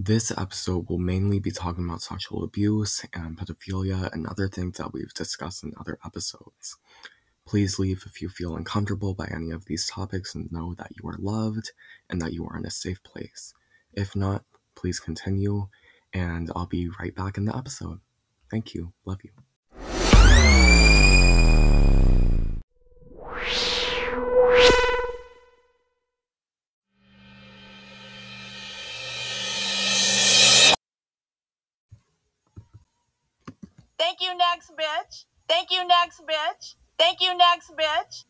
This episode will mainly be talking about sexual abuse and pedophilia and other things that we've discussed in other episodes. Please leave if you feel uncomfortable by any of these topics and know that you are loved and that you are in a safe place. If not, please continue, and I'll be right back in the episode. Thank you. Love you. Thank you, next bitch. Thank you, next bitch. Thank you, next bitch.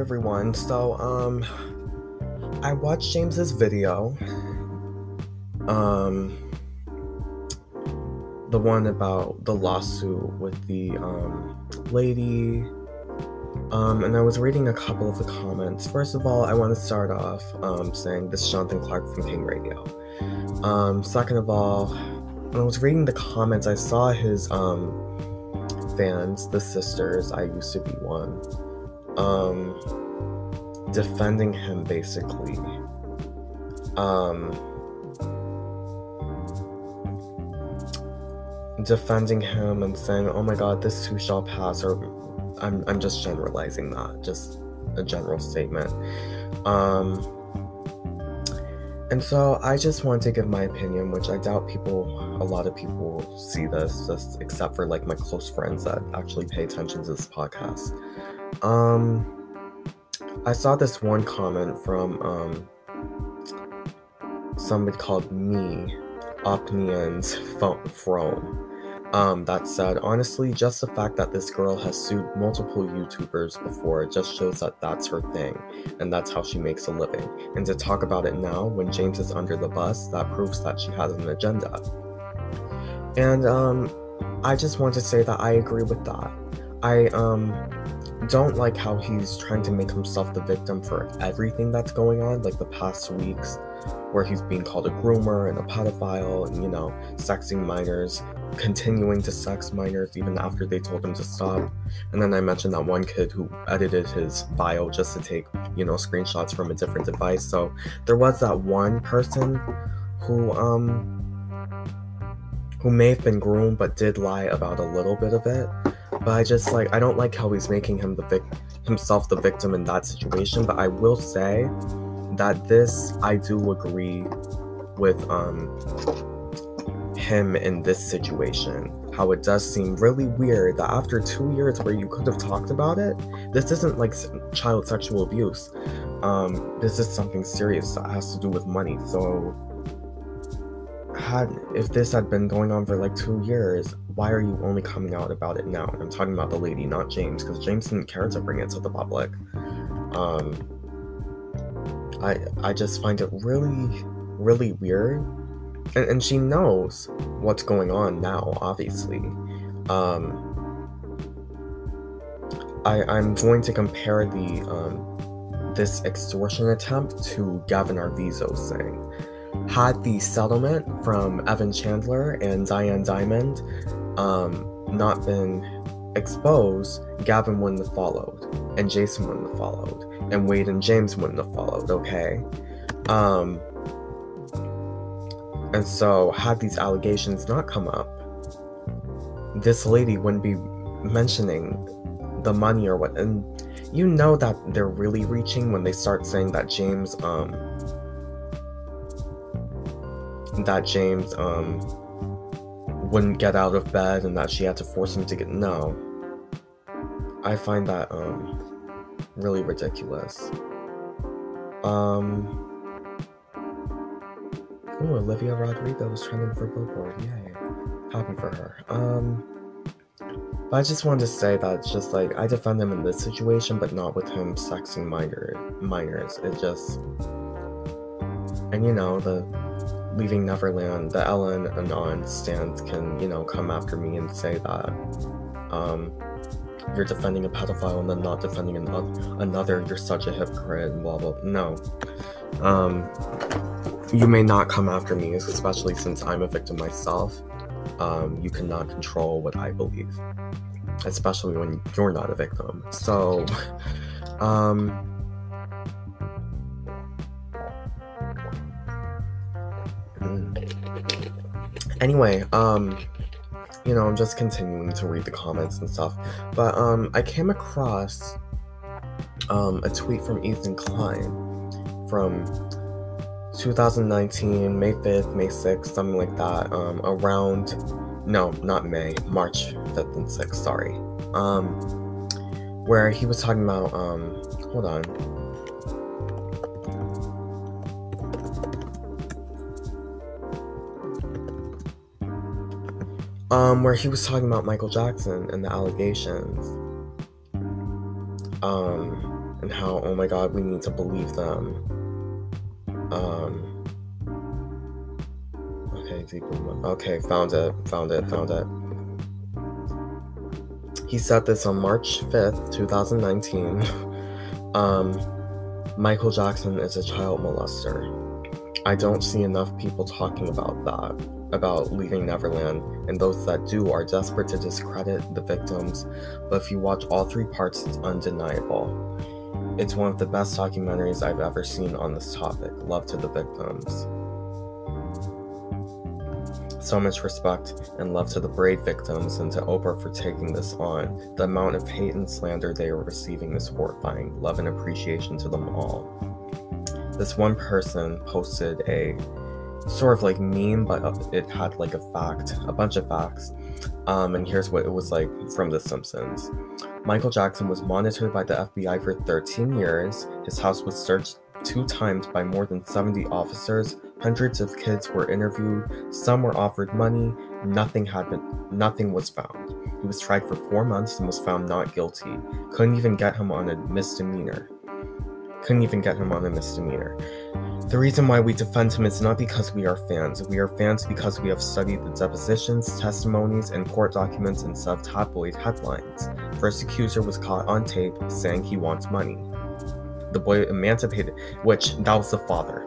Everyone. So um I watched James's video. Um the one about the lawsuit with the um lady. Um and I was reading a couple of the comments. First of all, I want to start off um saying this is Jonathan Clark from King Radio. Um second of all, when I was reading the comments, I saw his um fans, the sisters, I used to be one um defending him basically. Um defending him and saying oh my god this too shall pass or i'm i'm just generalizing that just a general statement. Um and so i just want to give my opinion which i doubt people a lot of people see this just except for like my close friends that actually pay attention to this podcast um, I saw this one comment from um somebody called me, Opnians From. Um, that said, honestly, just the fact that this girl has sued multiple YouTubers before just shows that that's her thing, and that's how she makes a living. And to talk about it now, when James is under the bus, that proves that she has an agenda. And um, I just want to say that I agree with that. I um don't like how he's trying to make himself the victim for everything that's going on, like the past weeks, where he's being called a groomer and a pedophile and, you know, sexing minors, continuing to sex minors even after they told him to stop. And then I mentioned that one kid who edited his bio just to take, you know, screenshots from a different device. So there was that one person who, um, who may have been groomed but did lie about a little bit of it but I just like I don't like how he's making him the vic- himself the victim in that situation. But I will say that this I do agree with um him in this situation. How it does seem really weird that after two years where you could have talked about it, this isn't like child sexual abuse. Um, this is something serious that has to do with money. So had if this had been going on for like two years, why are you only coming out about it now? And I'm talking about the lady, not James, because James didn't care to bring it to the public. Um, I I just find it really, really weird. And, and she knows what's going on now, obviously. Um, I I'm going to compare the um this extortion attempt to Gavin Arvizo's thing had the settlement from Evan Chandler and Diane Dimond um, not been exposed, Gavin wouldn't have followed, and Jason wouldn't have followed, and Wade and James wouldn't have followed, okay? Um, and so, had these allegations not come up, this lady wouldn't be mentioning the money or what. And you know that they're really reaching when they start saying that James, um, that James um wouldn't get out of bed and that she had to force him to get no. I find that um really ridiculous. Um Olivia Rodrigo was trending for Billboard. Yay. Happy for her. Um But I just wanted to say that it's just like I defend him in this situation, but not with him sexing minor minors. It just and you know the leaving Neverland, the Ellen Anon stands can you know come after me and say that um you're defending a pedophile and then not defending another. You're such a hypocrite. Blah. Blah. No. Um, you may not come after me, especially since I'm a victim myself. Um, you cannot control what I believe, especially when you're not a victim. So, um, anyway, um, you know, I'm just continuing to read the comments and stuff. But um, I came across um, a tweet from Ethan Klein from 2019, May 5th, May 6th, something like that. Um, around, no, not May, March 5th and 6th, sorry. Um, where he was talking about, um, hold on. Um, where he was talking about Michael Jackson and the allegations, um, and how oh my God, we need to believe them. Um, okay, okay, found it, found it, found it. He said this on March 5th, 2019. um, Michael Jackson is a child molester. I don't see enough people talking about that about leaving Neverland, and those that do are desperate to discredit the victims, but if you watch all three parts, it's undeniable. It's one of the best documentaries I've ever seen on this topic. Love to the victims. So much respect and love to the brave victims and to Oprah for taking this on. The amount of hate and slander they are receiving is horrifying. Love and appreciation to them all. This one person posted a sort of like meme, but uh, it had like a fact, a bunch of facts. Um, and here's what it was like from The Simpsons. Michael Jackson was monitored by the FBI for 13 years. His house was searched two times by more than 70 officers. Hundreds of kids were interviewed. Some were offered money. Nothing had been, nothing was found. He was tried for four months and was found not guilty. Couldn't even get him on a misdemeanor. Couldn't even get him on a misdemeanor. The reason why we defend him is not because we are fans. We are fans because we have studied the depositions, testimonies, and court documents and of tabloid headlines. First accuser was caught on tape saying he wants money. The boy emancipated, which that was the father.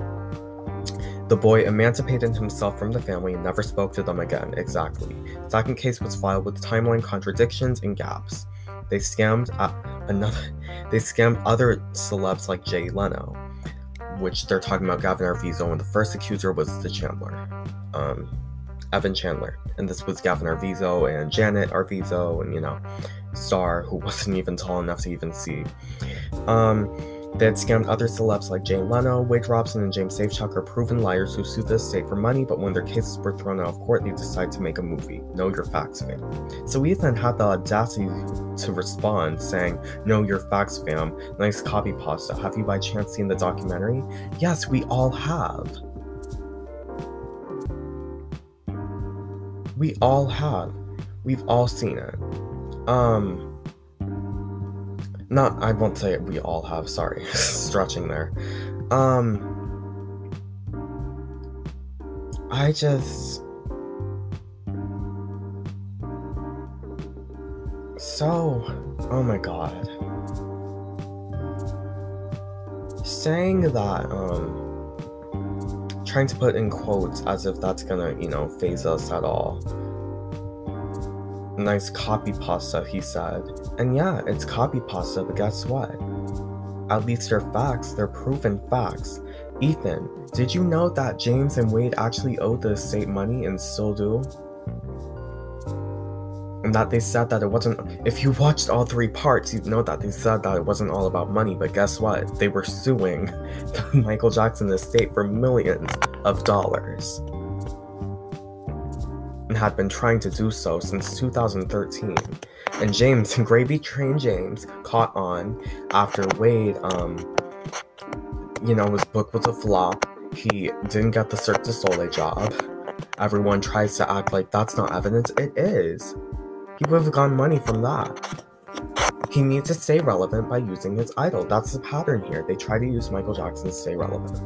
The boy emancipated himself from the family and never spoke to them again. Exactly. Second case was filed with timeline contradictions and gaps. They scammed another. They scammed other celebs like Jay Leno which they're talking about Gavin Arvizo, and the first accuser was the Chandler, um, Evan Chandler, and this was Gavin Arvizo and Janet Arvizo, and you know, Star, who wasn't even tall enough to even see. Um, they had scammed other celebs like Jay Leno, Wade Robson, and James Safechuck are proven liars who sued the state for money, but when their cases were thrown out of court, they decided to make a movie. Know your facts, fam. So Ethan had the audacity to respond, saying, Know your facts, fam. Nice copy pasta. Have you by chance seen the documentary? Yes, we all have. We all have. We've all seen it. Um, not I won't say we all have, sorry. Stretching there. Um I just so oh my god. Saying that um trying to put in quotes as if that's gonna, you know, phase us at all nice copy pasta, he said. And yeah, it's copy pasta, but guess what? At least they're facts, they're proven facts. Ethan, did you know that James and Wade actually owed the estate money and still do? And that they said that it wasn't. If you watched all three parts, you'd know that they said that it wasn't all about money, but guess what? They were suing the Michael Jackson estate for millions of dollars had been trying to do so since 2013. And James, Gravy Train James, caught on after Wade, um, you know, his book was a flop. He didn't get the Cirque du Soleil job. Everyone tries to act like that's not evidence. It is. He would have gotten money from that. He needs to stay relevant by using his idol. That's the pattern here. They try to use Michael Jackson to stay relevant.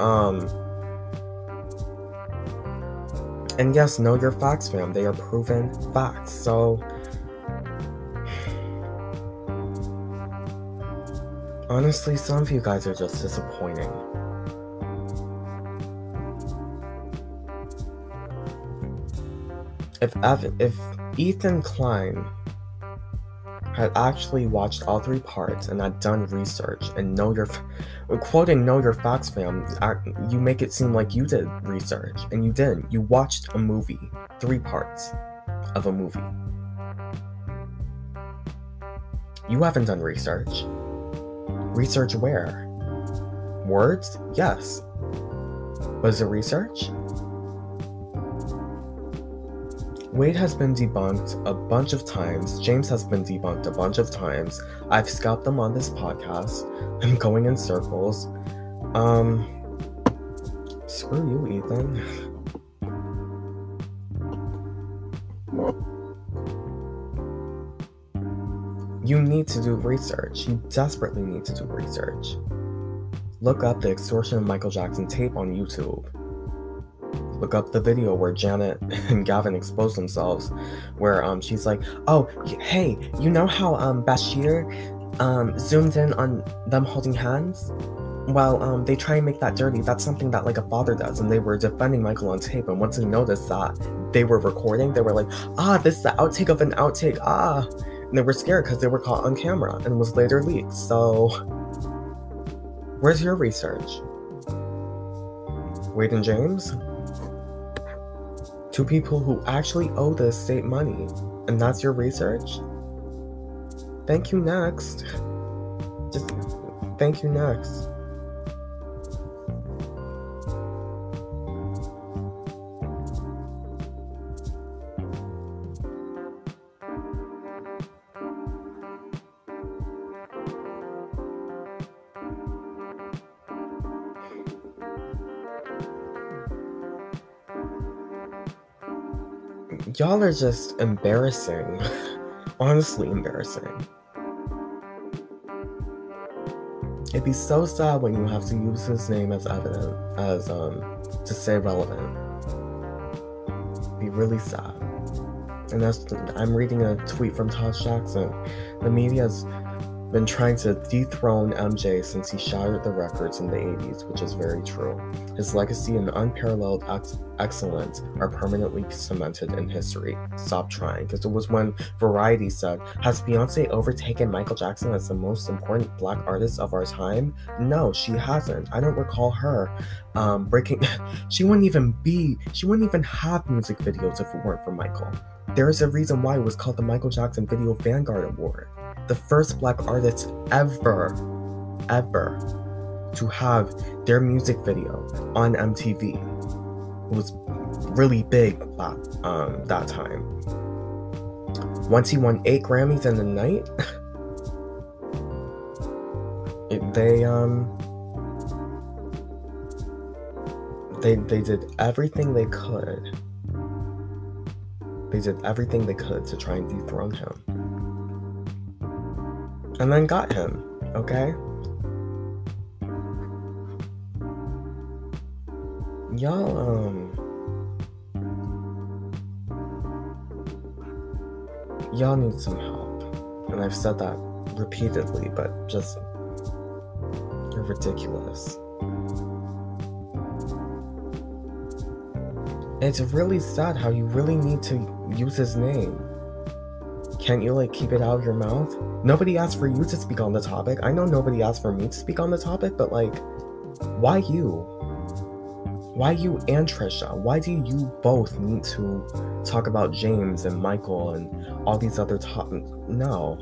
Um, and yes, know your facts, fam. They are proven facts. So, honestly, some of you guys are just disappointing. If Ev- if Ethan Klein had actually watched all three parts and had done research and know your quoting know your facts fam you make it seem like you did research and you didn't. You watched a movie three parts of a movie. You haven't done research. Research where? Words? Yes. Was it research Wade has been debunked a bunch of times. James has been debunked a bunch of times. I've scalped them on this podcast. I'm going in circles. Um, screw you, Ethan. You need to do research. You desperately need to do research. Look up the extortion of Michael Jackson tape on YouTube look up the video where Janet and Gavin expose themselves, where um she's like, "Oh, hey, you know how um Bashir um zoomed in on them holding hands? Well, um they try and make that dirty. That's something that like a father does." And they were defending Michael on tape, and once they noticed that they were recording, they were like, "Ah, this is the outtake of an outtake." Ah, and they were scared because they were caught on camera and was later leaked. So, where's your research? Wade and James? Two people who actually owe the estate money, and that's your research? Thank you next. Just thank you next. Y'all are just embarrassing. Honestly, embarrassing. It'd be so sad when you have to use his name as evidence, as um, to stay relevant. It'd be really sad. And that's I'm reading a tweet from Taj Jackson. The media's been trying to dethrone MJ since he shattered the records in the 80s, which is very true. His legacy and unparalleled ex- excellence are permanently cemented in history. Stop trying, because it was when Variety said, Has Beyonce overtaken Michael Jackson as the most important black artist of our time? No, she hasn't. I don't recall her um, breaking. she wouldn't even be, she wouldn't even have music videos if it weren't for Michael. There is a reason why it was called the Michael Jackson Video Vanguard Award the first black artist ever, ever to have their music video on MTV. It was really big that, um, that time. Once he won eight Grammys in the night, it, they um they they did everything they could. They did everything they could to try and dethrone him and then got him, okay? Y'all, um. Y'all need some help. And I've said that repeatedly, but just. You're ridiculous. It's really sad how you really need to use his name. Can't you like keep it out of your mouth? Nobody asked for you to speak on the topic. I know nobody asked for me to speak on the topic, but like, why you? Why you and Trisha? Why do you both need to talk about James and Michael and all these other topics? No.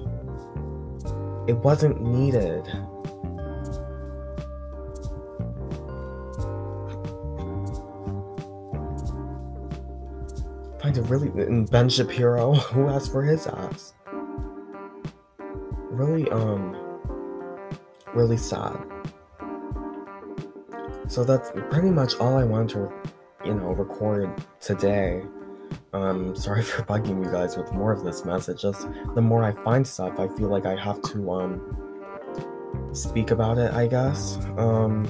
It wasn't needed. Find it really Ben Shapiro who asked for his ass. Really um really sad. So that's pretty much all I wanted to you know record today. Um, sorry for bugging you guys with more of this message. Just the more I find stuff, I feel like I have to um speak about it. I guess. Um,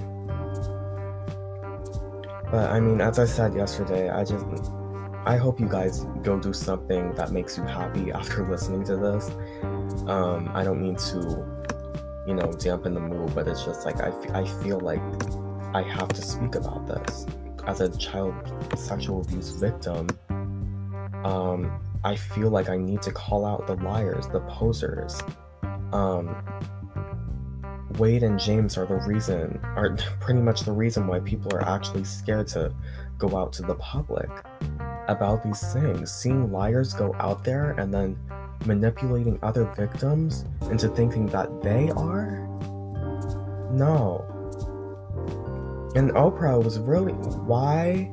but I mean, as I said yesterday, I just I hope you guys go do something that makes you happy after listening to this. Um, I don't mean to, you know, dampen the mood, but it's just like I, f- I feel like I have to speak about this as a child sexual abuse victim. Um, I feel like I need to call out the liars, the posers. Um, Wade and James are the reason, are pretty much the reason why people are actually scared to go out to the public about these things. Seeing liars go out there and then manipulating other victims into thinking that they are? No. And Oprah was really why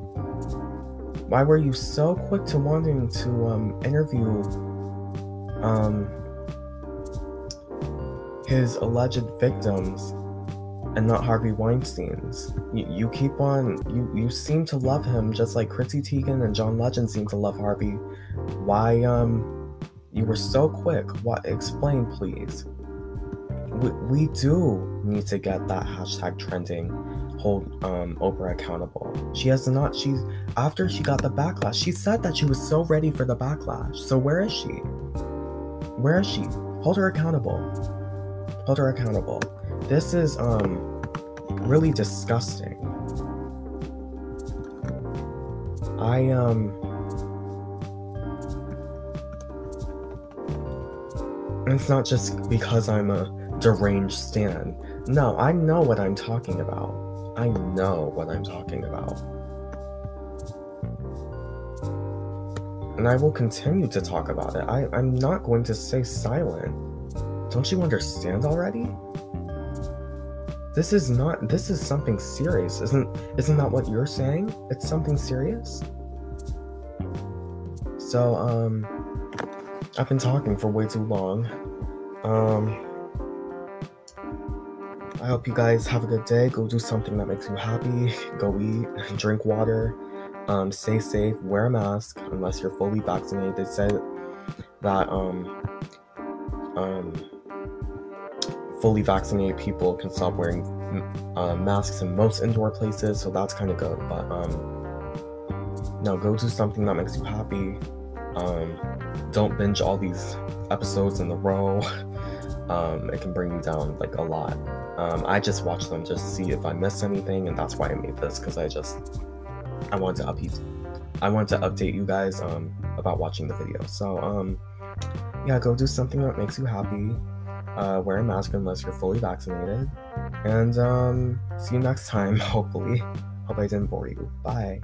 why were you so quick to wanting to um, interview um, his alleged victims and not Harvey Weinstein's. You, you keep on, you, you seem to love him just like Chrissy Teigen and John Legend seem to love Harvey. Why, um, you were so quick? What, explain please. We, we do need to get that hashtag trending, hold um, Oprah accountable. She has not, she's, after she got the backlash, she said that she was so ready for the backlash. So where is she? Where is she? Hold her accountable. Hold her accountable. This is um really disgusting. I um it's not just because I'm a deranged stan. No, I know what I'm talking about. I know what I'm talking about. And I will continue to talk about it. I, I'm not going to stay silent. Don't you understand already? This is not this is something serious. Isn't isn't that what you're saying? It's something serious? So um I've been talking for way too long. Um I hope you guys have a good day. Go do something that makes you happy. Go eat, drink water. Um, stay safe, wear a mask unless you're fully vaccinated. They said that um um fully vaccinated people can stop wearing uh, masks in most indoor places, so that's kind of good. But um, no, go do something that makes you happy. Um, don't binge all these episodes in a row. Um, it can bring you down like a lot. Um, I just watch them just to see if I missed anything, and that's why I made this because I just I wanted to update I wanted to update you guys um, about watching the video. So um, yeah, go do something that makes you happy uh, wear a mask unless you're fully vaccinated. And um, see you next time, hopefully. Hope I didn't bore you. Bye.